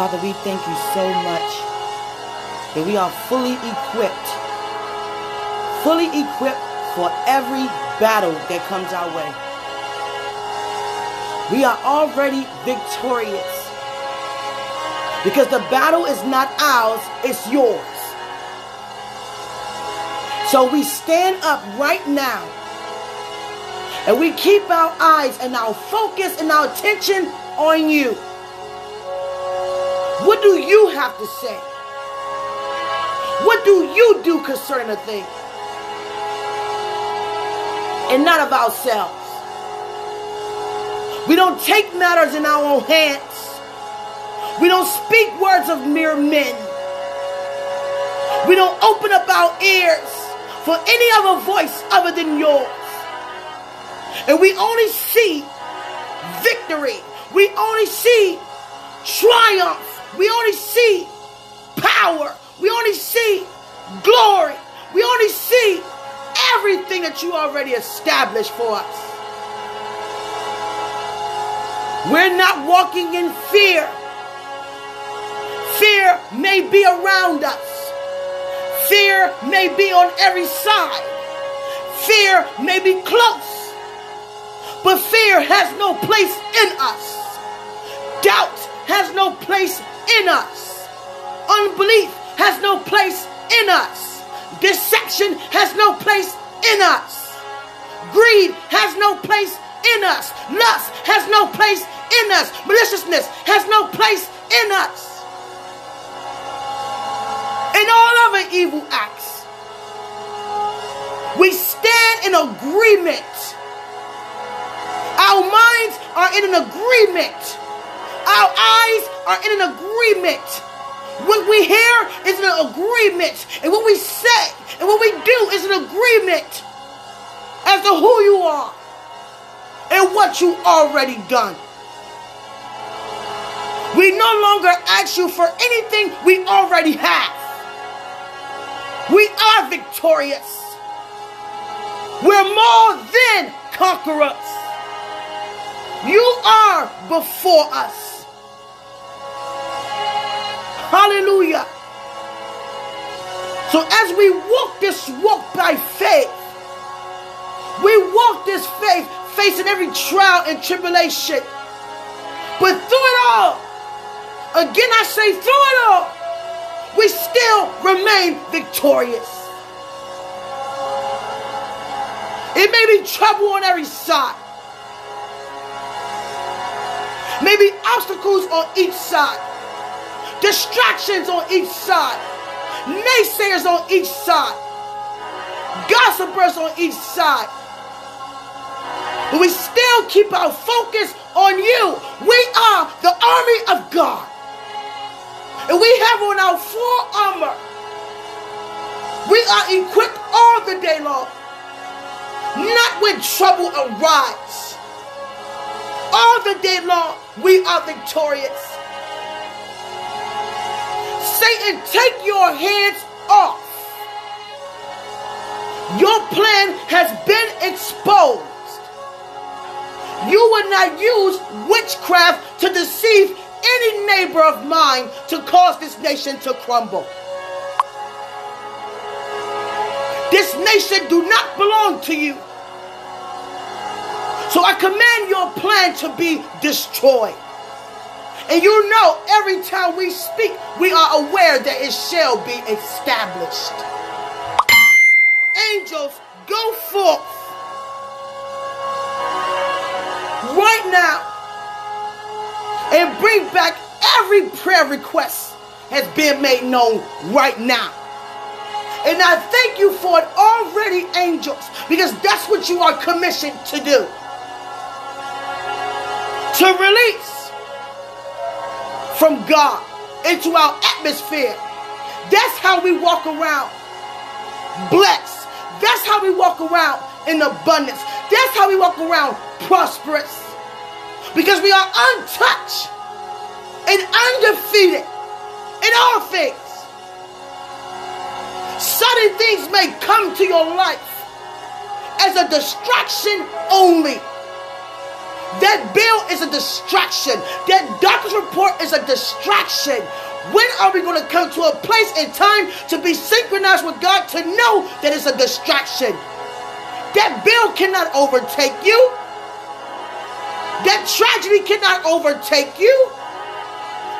Father, we thank you so much that we are fully equipped, fully equipped for every battle that comes our way. We are already victorious because the battle is not ours, it's yours. So we stand up right now and we keep our eyes and our focus and our attention on you. You have to say? What do you do concerning a thing? And not of ourselves. We don't take matters in our own hands. We don't speak words of mere men. We don't open up our ears for any other voice other than yours. And we only see victory. We only see triumph. We only see power. We only see glory. We only see everything that you already established for us. We're not walking in fear. Fear may be around us. Fear may be on every side. Fear may be close. But fear has no place in us. Doubt has no place in us. Unbelief has no place in us. Deception has no place in us. Greed has no place in us. Lust has no place in us. Maliciousness has no place in us. And all other evil acts. We stand in agreement our minds are in an agreement. Our eyes are in an agreement. What we hear is an agreement. And what we say and what we do is an agreement as to who you are and what you already done. We no longer ask you for anything we already have. We are victorious. We're more than conquerors. You are before us. Hallelujah. So as we walk this walk by faith, we walk this faith facing every trial and tribulation. But through it all, again I say through it all, we still remain victorious. It may be trouble on every side. Maybe obstacles on each side, distractions on each side, naysayers on each side, gossipers on each side. But we still keep our focus on you. We are the army of God. And we have on our full armor. We are equipped all the day long. Not when trouble arrives all the day long, we are victorious. Satan, take your hands off. Your plan has been exposed. You will not use witchcraft to deceive any neighbor of mine to cause this nation to crumble. This nation do not belong to you. So I command your plan to be destroyed. And you know, every time we speak, we are aware that it shall be established. Angels, go forth right now and bring back every prayer request has been made known right now. And I thank you for it already, angels, because that's what you are commissioned to do to release from God into our atmosphere. That's how we walk around blessed. That's how we walk around in abundance. That's how we walk around prosperous. Because we are untouched and undefeated in all things. Sudden things may come to your life as a distraction only. That bill is a distraction. That doctor's report is a distraction. When are we going to come to a place in time to be synchronized with God to know that it's a distraction? That bill cannot overtake you. That tragedy cannot overtake you.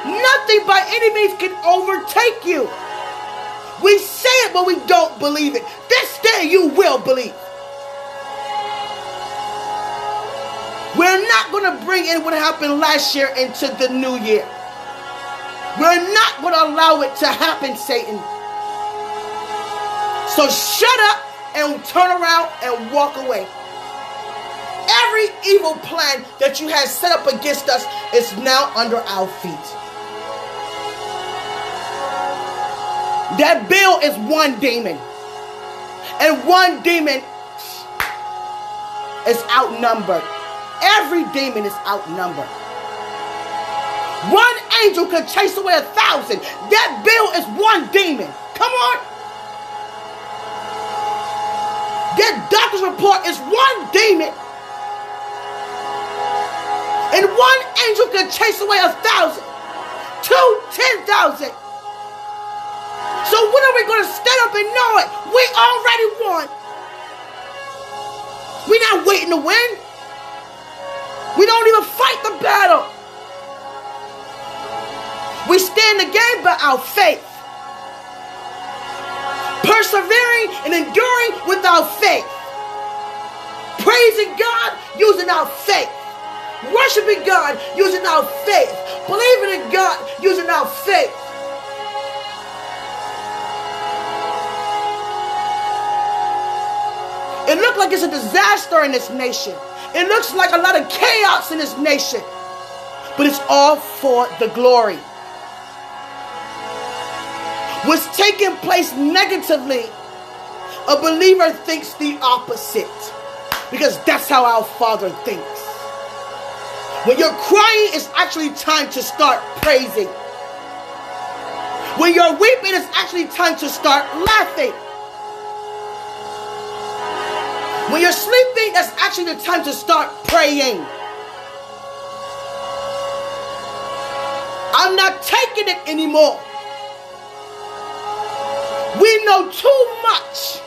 Nothing by any means can overtake you. We say it, but we don't believe it. This day you will believe. We're not going to bring in what happened last year into the new year. We're not going to allow it to happen, Satan. So shut up and turn around and walk away. Every evil plan that you had set up against us is now under our feet. That bill is one demon. And one demon is outnumbered. Every demon is outnumbered. One angel could chase away a thousand. That bill is one demon. Come on. That doctor's report is one demon. And one angel can chase away a thousand, two, ten thousand. So when are we going to stand up and know it? We already won. We're not waiting to win. We don't even fight the battle. We stand the game by our faith. Persevering and enduring with our faith. Praising God using our faith. Worshiping God using our faith. Believing in God using our faith. It looked like it's a disaster in this nation. It looks like a lot of chaos in this nation. But it's all for the glory. What's taking place negatively, a believer thinks the opposite. Because that's how our Father thinks. When you're crying, it's actually time to start praising. When you're weeping, it's actually time to start laughing. When you're sleeping, that's actually the time to start praying. I'm not taking it anymore. We know too much.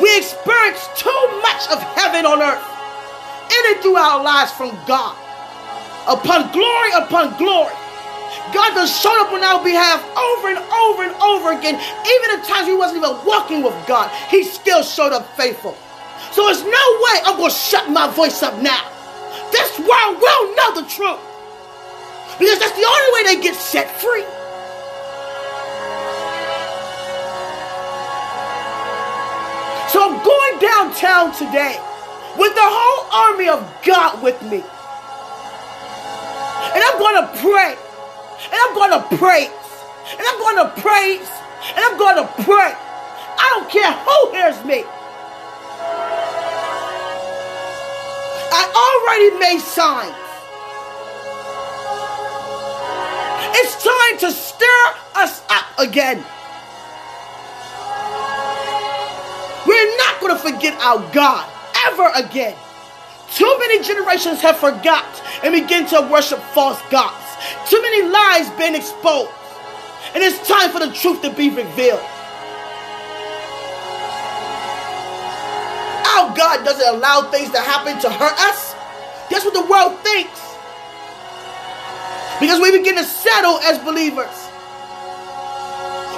We experience too much of heaven on earth in and through our lives from God. Upon glory upon glory. God has shown up on our behalf over and over and over again. Even at times we wasn't even walking with God, He still showed up faithful. So there's no way I'm going to shut my voice up now. This world will know the truth. Because that's the only way they get set free. So I'm going downtown today with the whole army of God with me. And I'm going to pray. And I'm going to praise. And I'm going to praise. And I'm going to pray. I don't care who hears me. I already made signs. It's time to stir us up again. We're not going to forget our God ever again. Too many generations have forgot and begin to worship false gods. Too many lies been exposed. And it's time for the truth to be revealed. God doesn't allow things to happen to hurt us. That's what the world thinks. Because we begin to settle as believers.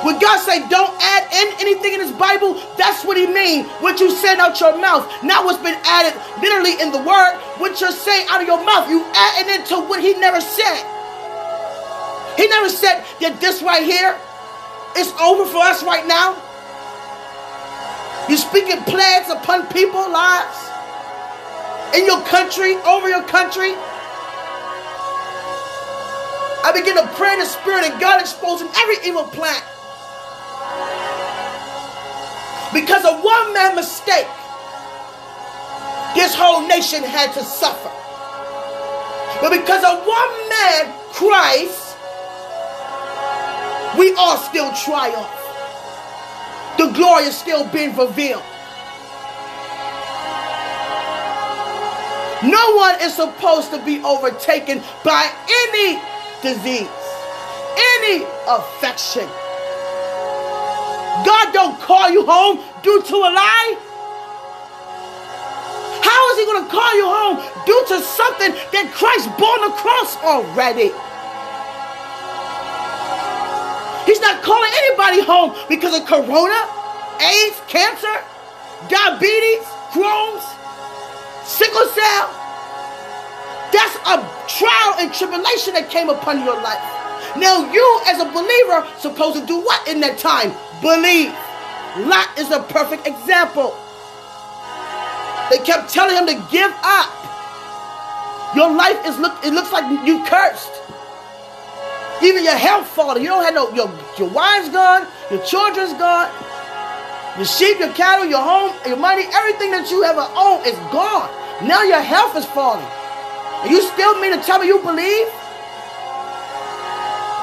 When God say don't add in anything in his Bible, that's what he mean. What you said out your mouth, not what's been added literally in the word. What you're saying out of your mouth, you adding into what he never said. He never said that this right here is over for us right now. You're speaking plagues upon people lives in your country, over your country. I begin to pray in the spirit and God exposing every evil plan. Because of one man mistake, this whole nation had to suffer. But because of one man, Christ, we all still triumph. The glory is still being revealed. No one is supposed to be overtaken by any disease, any affection. God don't call you home due to a lie. How is he going to call you home due to something that Christ bore on the cross already? He's not calling anybody home because of corona, AIDS, cancer, diabetes, Crohn's, sickle cell. That's a trial and tribulation that came upon your life. Now you as a believer supposed to do what in that time? Believe. Lot is a perfect example. They kept telling him to give up. Your life is look it looks like you cursed. Even your health falling. You don't have no your your wife's gone, your children's gone, your sheep, your cattle, your home, your money, everything that you ever owned is gone. Now your health is falling. And you still mean to tell me you believe?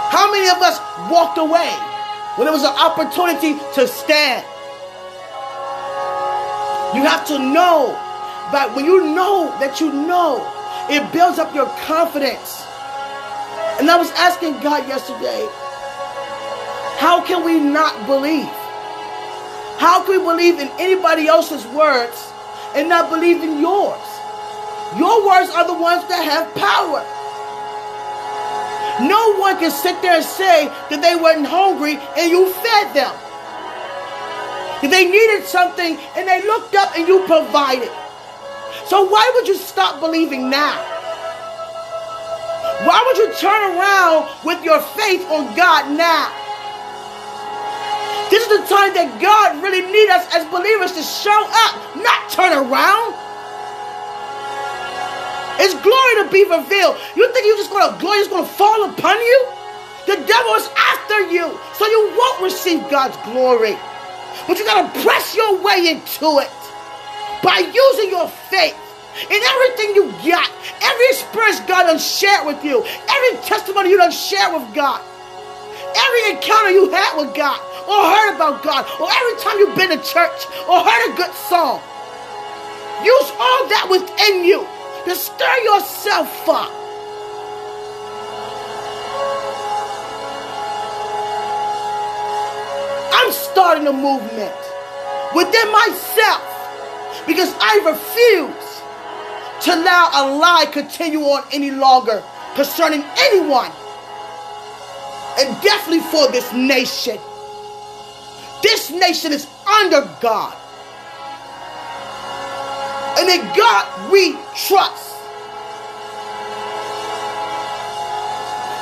How many of us walked away when it was an opportunity to stand? You have to know that when you know that you know, it builds up your confidence. And I was asking God yesterday, how can we not believe? How can we believe in anybody else's words and not believe in yours? Your words are the ones that have power. No one can sit there and say that they weren't hungry and you fed them. If they needed something and they looked up and you provided. So why would you stop believing now? Why would you turn around with your faith on God now? This is the time that God really needs us as believers to show up, not turn around. It's glory to be revealed. You think you're just gonna glory is gonna fall upon you? The devil is after you, so you won't receive God's glory. But you gotta press your way into it by using your faith in everything you got, every experience God done shared with you, every testimony you done shared with God, every encounter you had with God, or heard about God, or every time you've been to church or heard a good song. Use all that within you to stir yourself up. I'm starting a movement within myself because I refuse to allow a lie continue on any longer concerning anyone and definitely for this nation. This nation is under God. And in God we trust.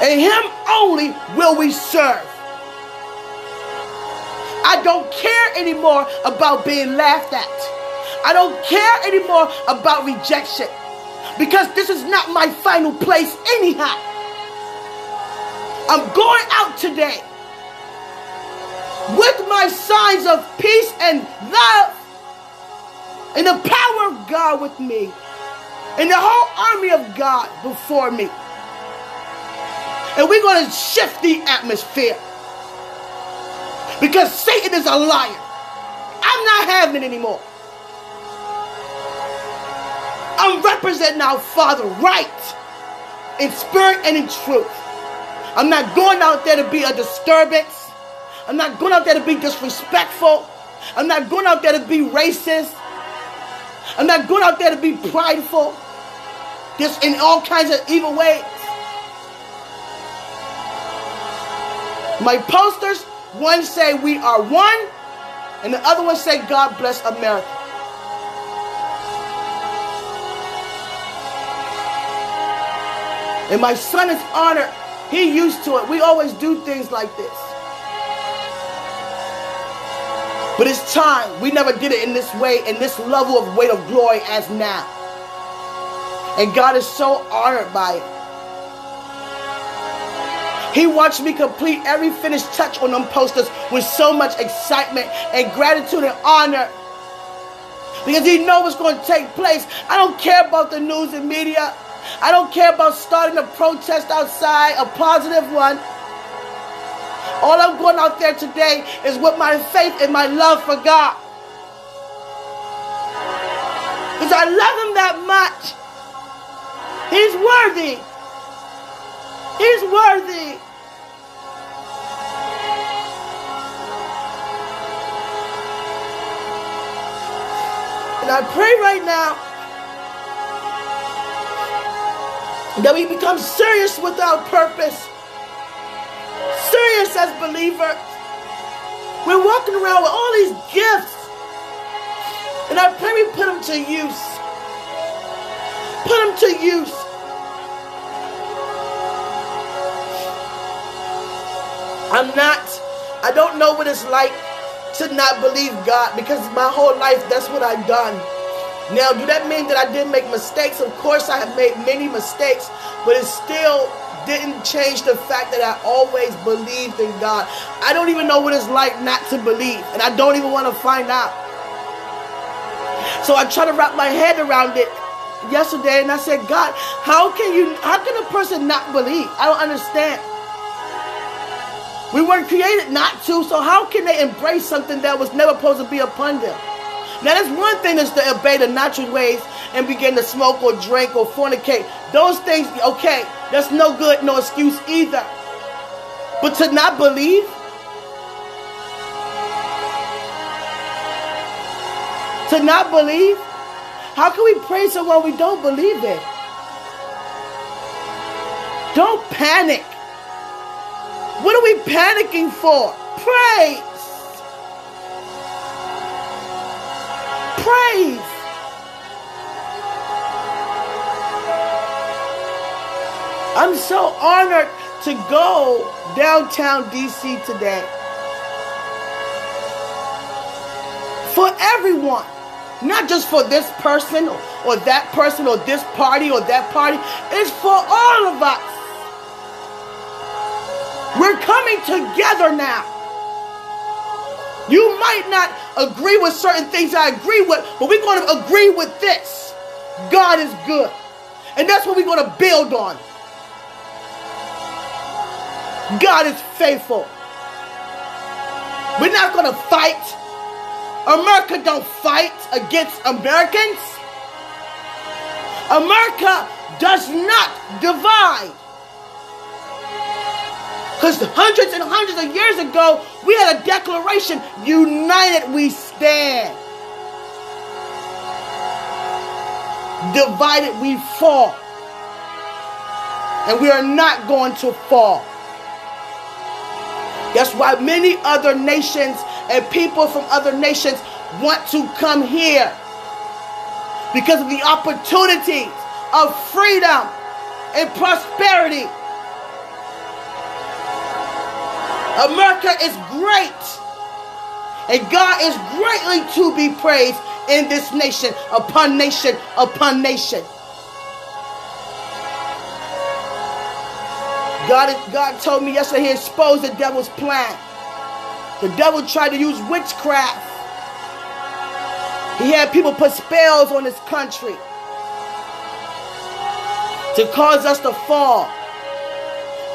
And Him only will we serve. I don't care anymore about being laughed at. I don't care anymore about rejection. Because this is not my final place, anyhow. I'm going out today with my signs of peace and love and the power of God with me and the whole army of God before me. And we're going to shift the atmosphere because Satan is a liar. I'm not having it anymore. I'm representing our Father right in spirit and in truth. I'm not going out there to be a disturbance. I'm not going out there to be disrespectful. I'm not going out there to be racist. I'm not going out there to be prideful. Just in all kinds of evil ways. My posters, one say we are one, and the other one say God bless America. And my son is honored. He used to it. We always do things like this. But it's time. We never did it in this way, in this level of weight of glory as now. And God is so honored by it. He watched me complete every finished touch on them posters with so much excitement and gratitude and honor. Because he knows what's going to take place. I don't care about the news and media. I don't care about starting a protest outside, a positive one. All I'm going out there today is with my faith and my love for God. Because I love Him that much He's worthy. He's worthy. And I pray right now that we become serious with our purpose. Serious as believers. We're walking around with all these gifts. And I pray we put them to use. Put them to use. I'm not, I don't know what it's like to not believe God because my whole life that's what I've done. Now, do that mean that I didn't make mistakes? Of course, I have made many mistakes, but it still didn't change the fact that I always believed in God. I don't even know what it's like not to believe, and I don't even want to find out. So I try to wrap my head around it yesterday, and I said, God, how can you? How can a person not believe? I don't understand. We weren't created not to, so how can they embrace something that was never supposed to be upon them? Now, that's one thing is to obey the natural ways and begin to smoke or drink or fornicate. Those things, okay, that's no good, no excuse either. But to not believe, to not believe, how can we pray someone we don't believe in? Don't panic. What are we panicking for? Praise. Praise. I'm so honored to go downtown DC today. For everyone, not just for this person or, or that person or this party or that party, it's for all of us. We're coming together now. You might not agree with certain things I agree with, but we're going to agree with this. God is good. And that's what we're going to build on. God is faithful. We're not going to fight. America don't fight against Americans. America does not divide. Because hundreds and hundreds of years ago, we had a declaration united we stand, divided we fall. And we are not going to fall. That's why many other nations and people from other nations want to come here because of the opportunities of freedom and prosperity. America is great. And God is greatly to be praised in this nation, upon nation, upon nation. God, God told me yesterday he exposed the devil's plan. The devil tried to use witchcraft. He had people put spells on this country to cause us to fall.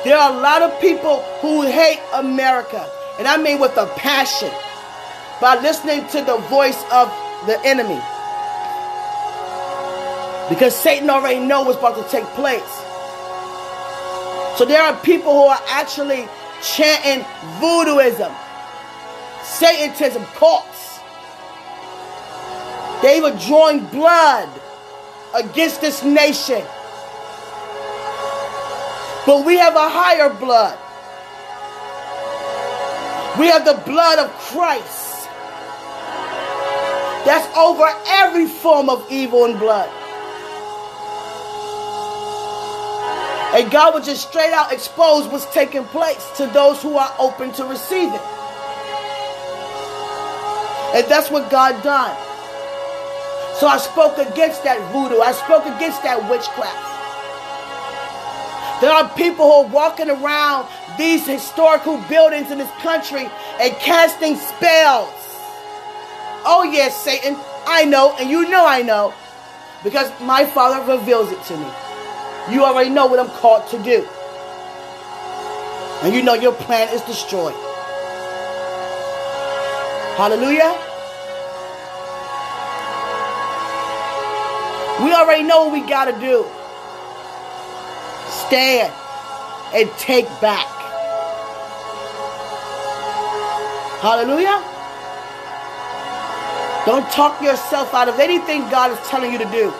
There are a lot of people who hate America, and I mean with a passion, by listening to the voice of the enemy. Because Satan already knows what's about to take place. So there are people who are actually chanting voodooism, Satanism, cults. They were drawing blood against this nation. But we have a higher blood. We have the blood of Christ. That's over every form of evil and blood. And God will just straight out expose what's taking place to those who are open to receive it. And that's what God done. So I spoke against that voodoo. I spoke against that witchcraft. There are people who are walking around these historical buildings in this country and casting spells. Oh, yes, Satan. I know, and you know I know, because my Father reveals it to me. You already know what I'm called to do. And you know your plan is destroyed. Hallelujah. We already know what we got to do. Stand and take back. Hallelujah. Don't talk yourself out of anything God is telling you to do.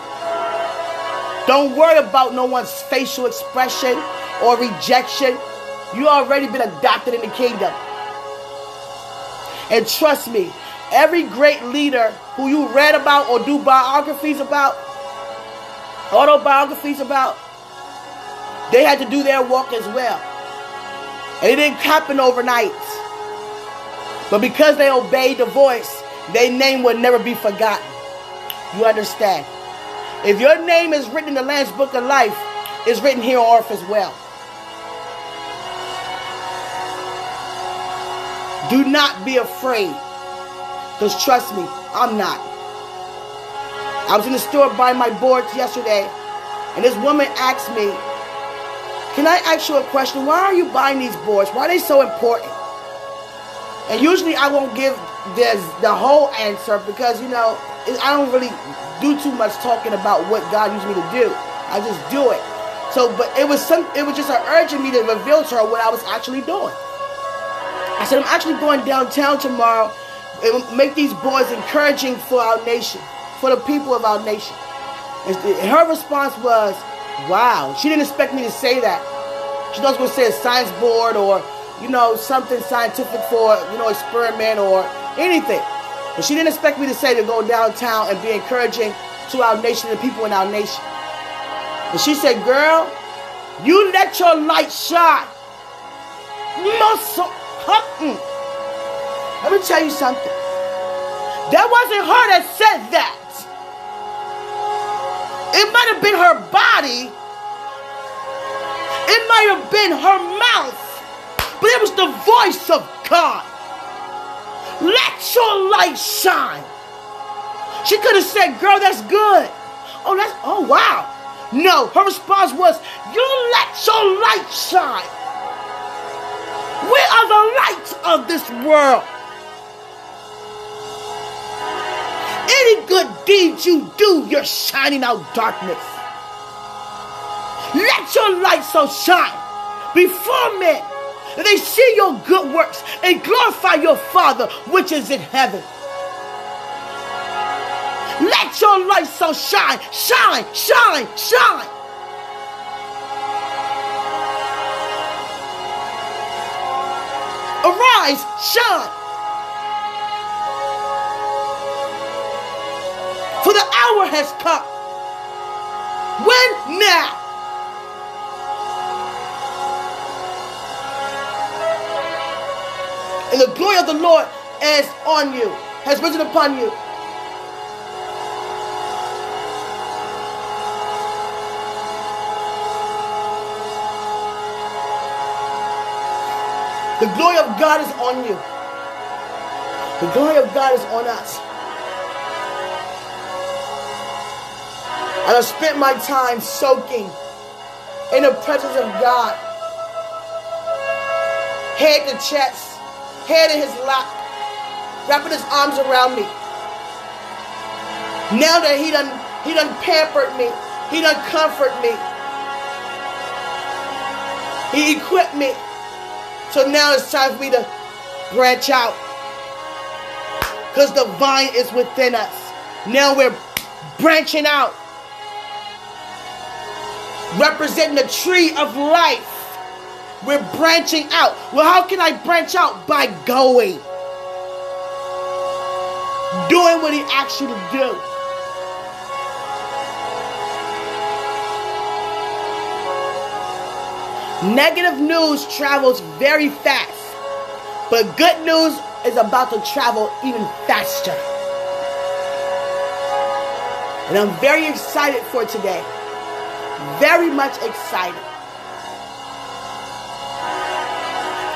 Don't worry about no one's facial expression or rejection. You already been adopted in the kingdom. And trust me, every great leader who you read about or do biographies about, autobiographies about, they had to do their work as well. And it didn't happen overnight. But because they obeyed the voice, their name will never be forgotten. You understand? If your name is written in the Lamb's Book of Life, it's written here on earth as well. Do not be afraid. Because trust me, I'm not. I was in the store buying my boards yesterday, and this woman asked me, Can I ask you a question? Why are you buying these boards? Why are they so important? And usually I won't give this, the whole answer because, you know, I don't really do too much talking about what God used me to do. I just do it. So, but it was some, it was just an urging me to reveal to her what I was actually doing. I said, I'm actually going downtown tomorrow and make these boys encouraging for our nation, for the people of our nation. And her response was, wow. She didn't expect me to say that. She thought I was going to say a science board or, you know, something scientific for, you know, experiment or anything. But she didn't expect me to say to go downtown and be encouraging to our nation and people in our nation. And she said, girl, you let your light shine. Muscle. Let me tell you something. That wasn't her that said that. It might have been her body. It might have been her mouth. But it was the voice of God. Let your light shine. She could have said, girl, that's good. Oh, that's, oh, wow. No, her response was, you let your light shine. We are the light of this world. Any good deed you do, you're shining out darkness. Let your light so shine before men that they see your good works and glorify your Father which is in heaven. Let your light so shine, shine, shine, shine. Arise, shine. Hour has come. When? Now. And the glory of the Lord is on you, has risen upon you. The glory of God is on you. The glory of God is on us. And I spent my time soaking in the presence of God. Head to chest, head in his lap, wrapping his arms around me. Now that he done he done pampered me, he done comfort me. He equipped me. So now it's time for me to branch out. Because the vine is within us. Now we're branching out. Representing the tree of life. We're branching out. Well, how can I branch out? By going. Doing what he asks you to do. Negative news travels very fast, but good news is about to travel even faster. And I'm very excited for today. Very much excited.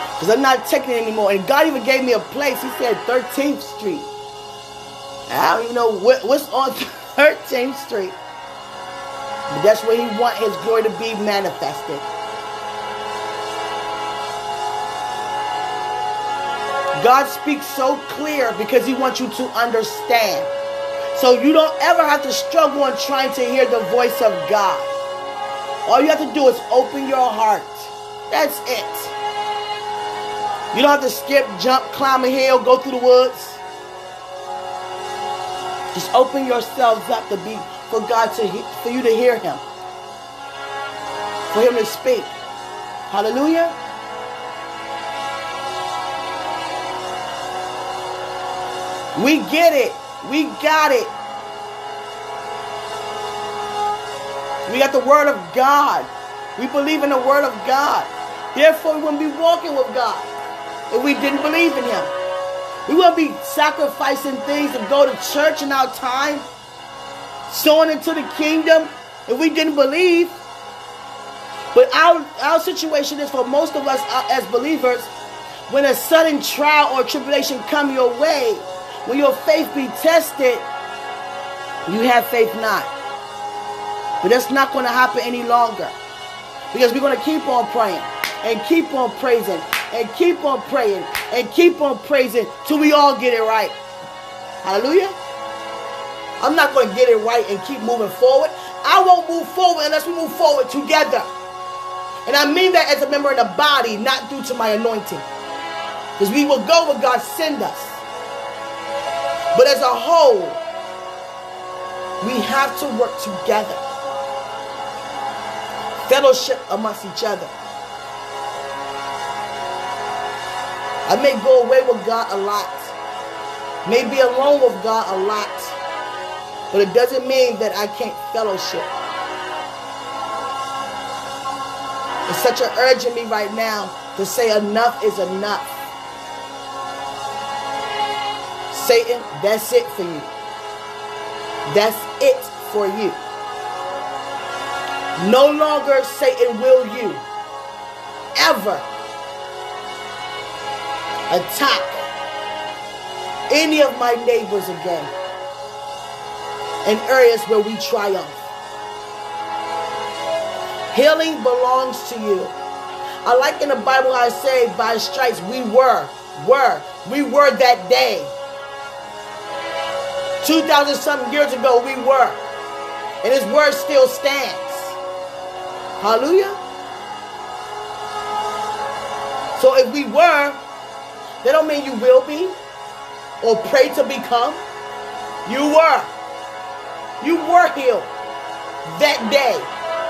Because I'm not taking it anymore. And God even gave me a place. He said 13th Street. I don't even know what, what's on 13th Street. But that's where he want his glory to be manifested. God speaks so clear because he wants you to understand. So you don't ever have to struggle on trying to hear the voice of God. All you have to do is open your heart. That's it. You don't have to skip, jump, climb a hill, go through the woods. Just open yourselves up to be for God to for you to hear Him, for Him to speak. Hallelujah. We get it. We got it. We got the Word of God. We believe in the Word of God. Therefore, we wouldn't be walking with God if we didn't believe in Him. We wouldn't be sacrificing things to go to church in our time, sowing into the kingdom if we didn't believe. But our, our situation is for most of us uh, as believers, when a sudden trial or tribulation come your way, when your faith be tested, you have faith not. But that's not going to happen any longer. Because we're going to keep on praying and keep on praising and keep on praying and keep on praising till we all get it right. Hallelujah. I'm not going to get it right and keep moving forward. I won't move forward unless we move forward together. And I mean that as a member of the body, not due to my anointing. Because we will go where God send us. But as a whole, we have to work together. Fellowship amongst each other. I may go away with God a lot. May be alone with God a lot. But it doesn't mean that I can't fellowship. It's such an urge in me right now to say enough is enough. Satan, that's it for you. That's it for you. No longer, Satan, will you ever attack any of my neighbors again in areas where we triumph. Healing belongs to you. I like in the Bible I say, by stripes we were, were, we were that day. 2,000 something years ago, we were. And his word still stands. Hallelujah. So if we were, that don't mean you will be or pray to become. You were. You were healed that day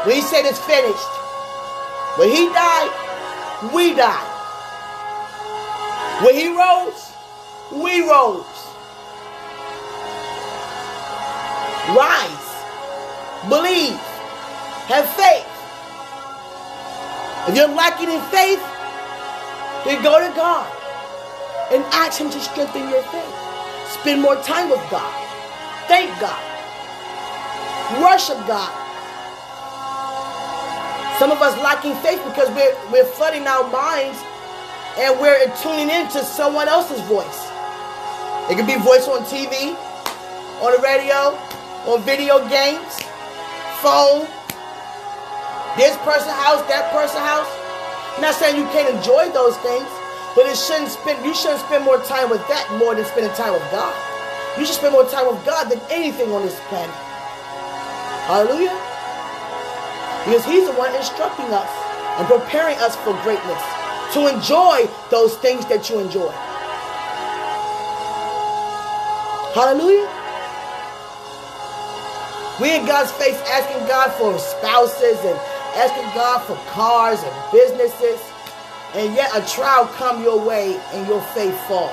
when he said it's finished. When he died, we died. When he rose, we rose. Rise. Believe. Have faith. If you're lacking in faith, then go to God and ask Him to strengthen your faith. Spend more time with God. Thank God. Worship God. Some of us lacking faith because we're, we're flooding our minds and we're tuning into someone else's voice. It could be voice on TV, on the radio, on video games, phone, this person house, that person house. I'm not saying you can't enjoy those things, but it shouldn't spend you shouldn't spend more time with that more than spending time with God. You should spend more time with God than anything on this planet. Hallelujah. Because He's the one instructing us and preparing us for greatness. To enjoy those things that you enjoy. Hallelujah. We in God's face asking God for spouses and asking God for cars and businesses. And yet a trial come your way and your faith fall.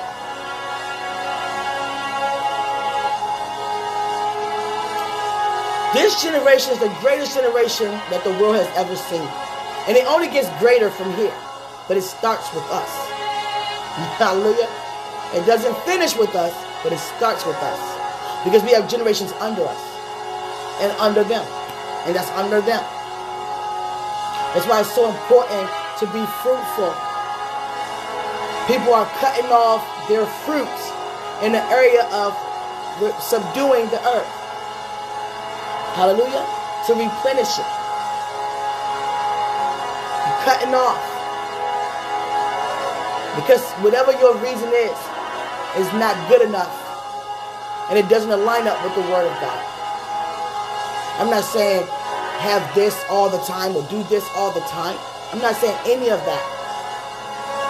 This generation is the greatest generation that the world has ever seen. And it only gets greater from here. But it starts with us. Hallelujah. It doesn't finish with us, but it starts with us. Because we have generations under us and under them. And that's under them. That's why it's so important to be fruitful. People are cutting off their fruits in the area of subduing the earth. Hallelujah. To replenish it. cutting off. Because whatever your reason is, is not good enough. And it doesn't align up with the word of God. I'm not saying have this all the time or do this all the time. I'm not saying any of that.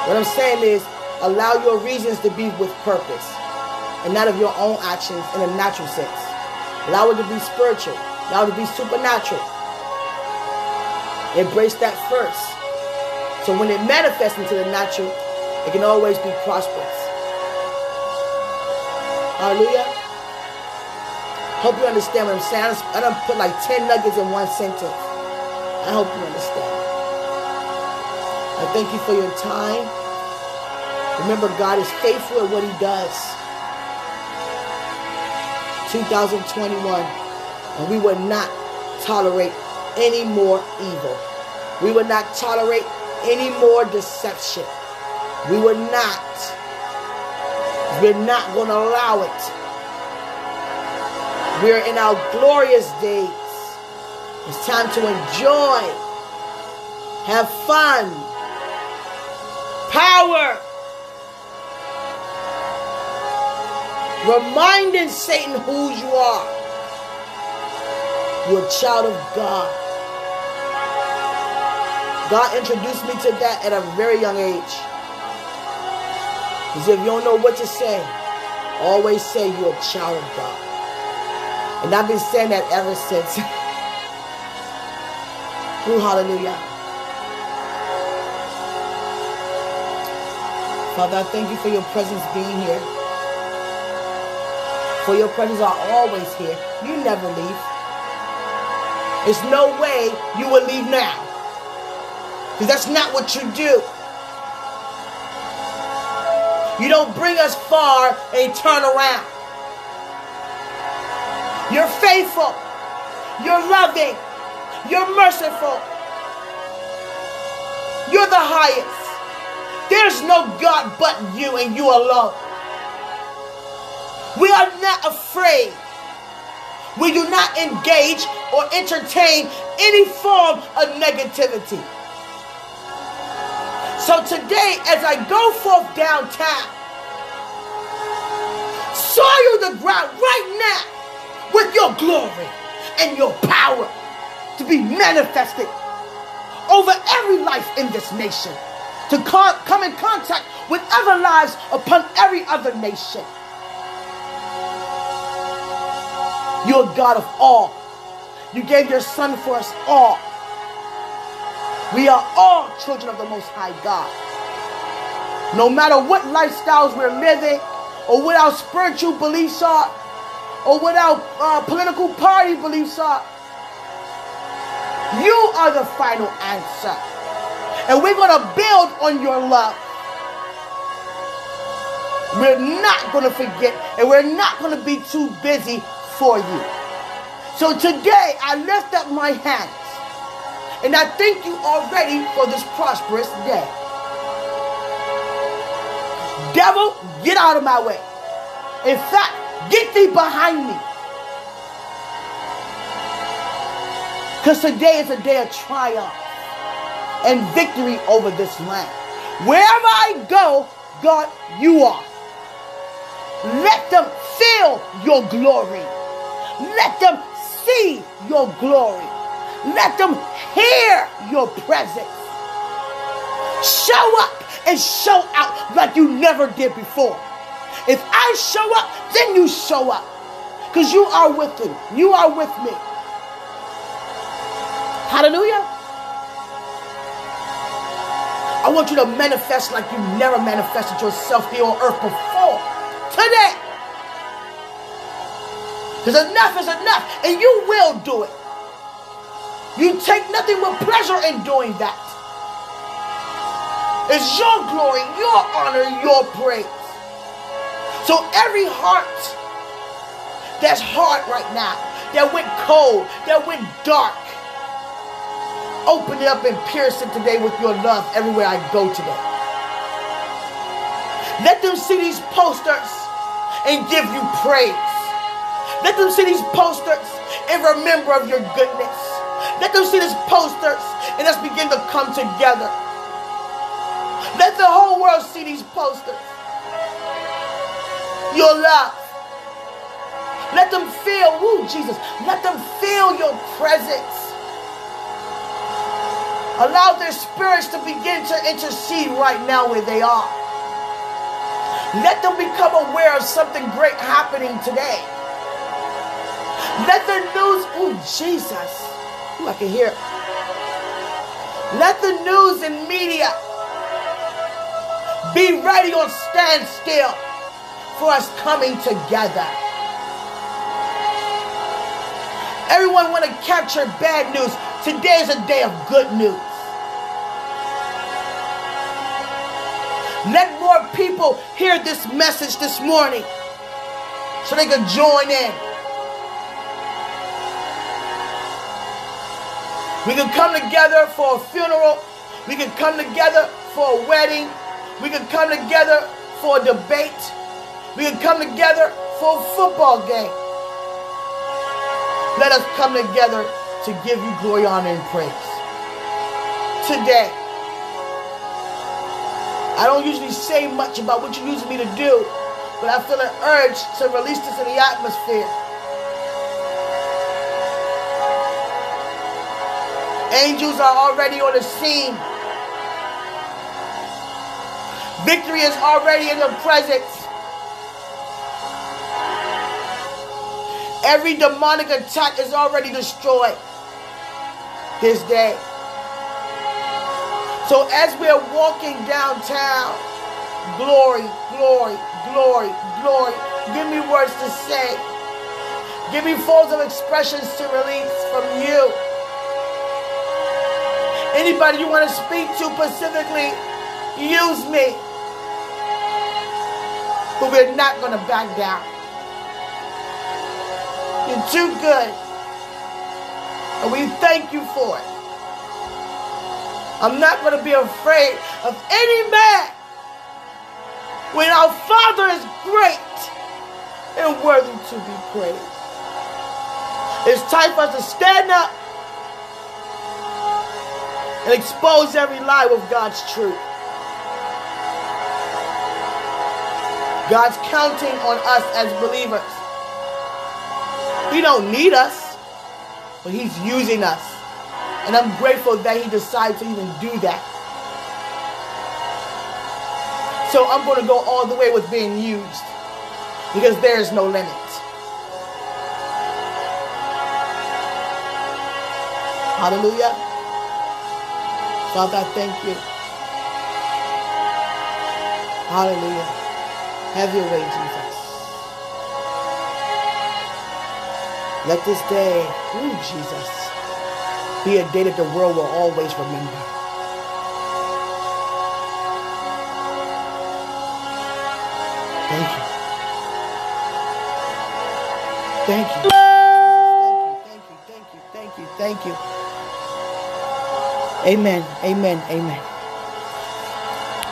What I'm saying is allow your reasons to be with purpose and not of your own actions in a natural sense. Allow it to be spiritual. Allow it to be supernatural. Embrace that first. So when it manifests into the natural, it can always be prosperous. Hallelujah. Hope you understand what I'm saying. I don't put like 10 nuggets in one sentence. I hope you understand. I thank you for your time. Remember, God is faithful at what He does. 2021, and we will not tolerate any more evil. We will not tolerate any more deception. We will not. We're not going to allow it. We're in our glorious days. It's time to enjoy, have fun, power. Reminding Satan who you are. You're a child of God. God introduced me to that at a very young age. Said, if you don't know what to say, always say you're a child of God. And I've been saying that ever since. Ooh, hallelujah. Father, I thank you for your presence being here. For your presence are always here. You never leave. There's no way you will leave now. Because that's not what you do. You don't bring us far and turn around. You're faithful. You're loving. You're merciful. You're the highest. There's no God but you and you alone. We are not afraid. We do not engage or entertain any form of negativity. So today, as I go forth downtown, soil the ground right now with your glory and your power to be manifested over every life in this nation, to come in contact with other lives upon every other nation. You're God of all. You gave your son for us all. We are all children of the Most High God. No matter what lifestyles we're living, or what our spiritual beliefs are, or our uh, political party beliefs are, you are the final answer. And we're going to build on your love. We're not going to forget, and we're not going to be too busy for you. So today, I lift up my hands and I thank you already for this prosperous day. Devil, get out of my way. In fact, get thee behind me. Because today is a day of triumph and victory over this land. Wherever I go, God, you are. Let them feel your glory. Let them see your glory. Let them hear your presence. Show up and show out like you never did before. If I show up, then you show up. Because you are with me. You are with me. Hallelujah. I want you to manifest like you never manifested yourself here on earth before. Today. Because enough is enough. And you will do it. You take nothing but pleasure in doing that. It's your glory, your honor, your praise. So every heart that's hard right now, that went cold, that went dark, open it up and pierce it today with your love everywhere I go today. Let them see these posters and give you praise. Let them see these posters and remember of your goodness. Let them see these posters and let's begin to come together. Let the whole world see these posters. Your love. Let them feel, woo, Jesus, let them feel your presence. Allow their spirits to begin to intercede right now where they are. Let them become aware of something great happening today. Let the news, oh Jesus, ooh, I can hear it. Let the news and media be ready on standstill for us coming together. Everyone want to capture bad news. Today is a day of good news. Let more people hear this message this morning so they can join in. We can come together for a funeral. We can come together for a wedding. We can come together for a debate. We can come together for a football game. Let us come together to give you glory, honor, and praise. Today, I don't usually say much about what you're using me to do, but I feel an urge to release this in the atmosphere. Angels are already on the scene. Victory is already in the presence. Every demonic attack is already destroyed this day. So as we're walking downtown, glory, glory, glory, glory. Give me words to say. Give me forms of expressions to release from you. Anybody you want to speak to specifically, use me. But we're not going to back down. Too good. And we thank you for it. I'm not going to be afraid of any man when our Father is great and worthy to be praised. It's time for us to stand up and expose every lie with God's truth. God's counting on us as believers. He don't need us, but he's using us. And I'm grateful that he decided to even do that. So I'm going to go all the way with being used because there is no limit. Hallelujah. Father, I thank you. Hallelujah. Have your way, Jesus. Let this day, ooh, Jesus, be a day that the world will always remember. Thank you. Thank you. Thank you. Thank you. Thank you. Thank you. Thank you. Amen. Amen. Amen.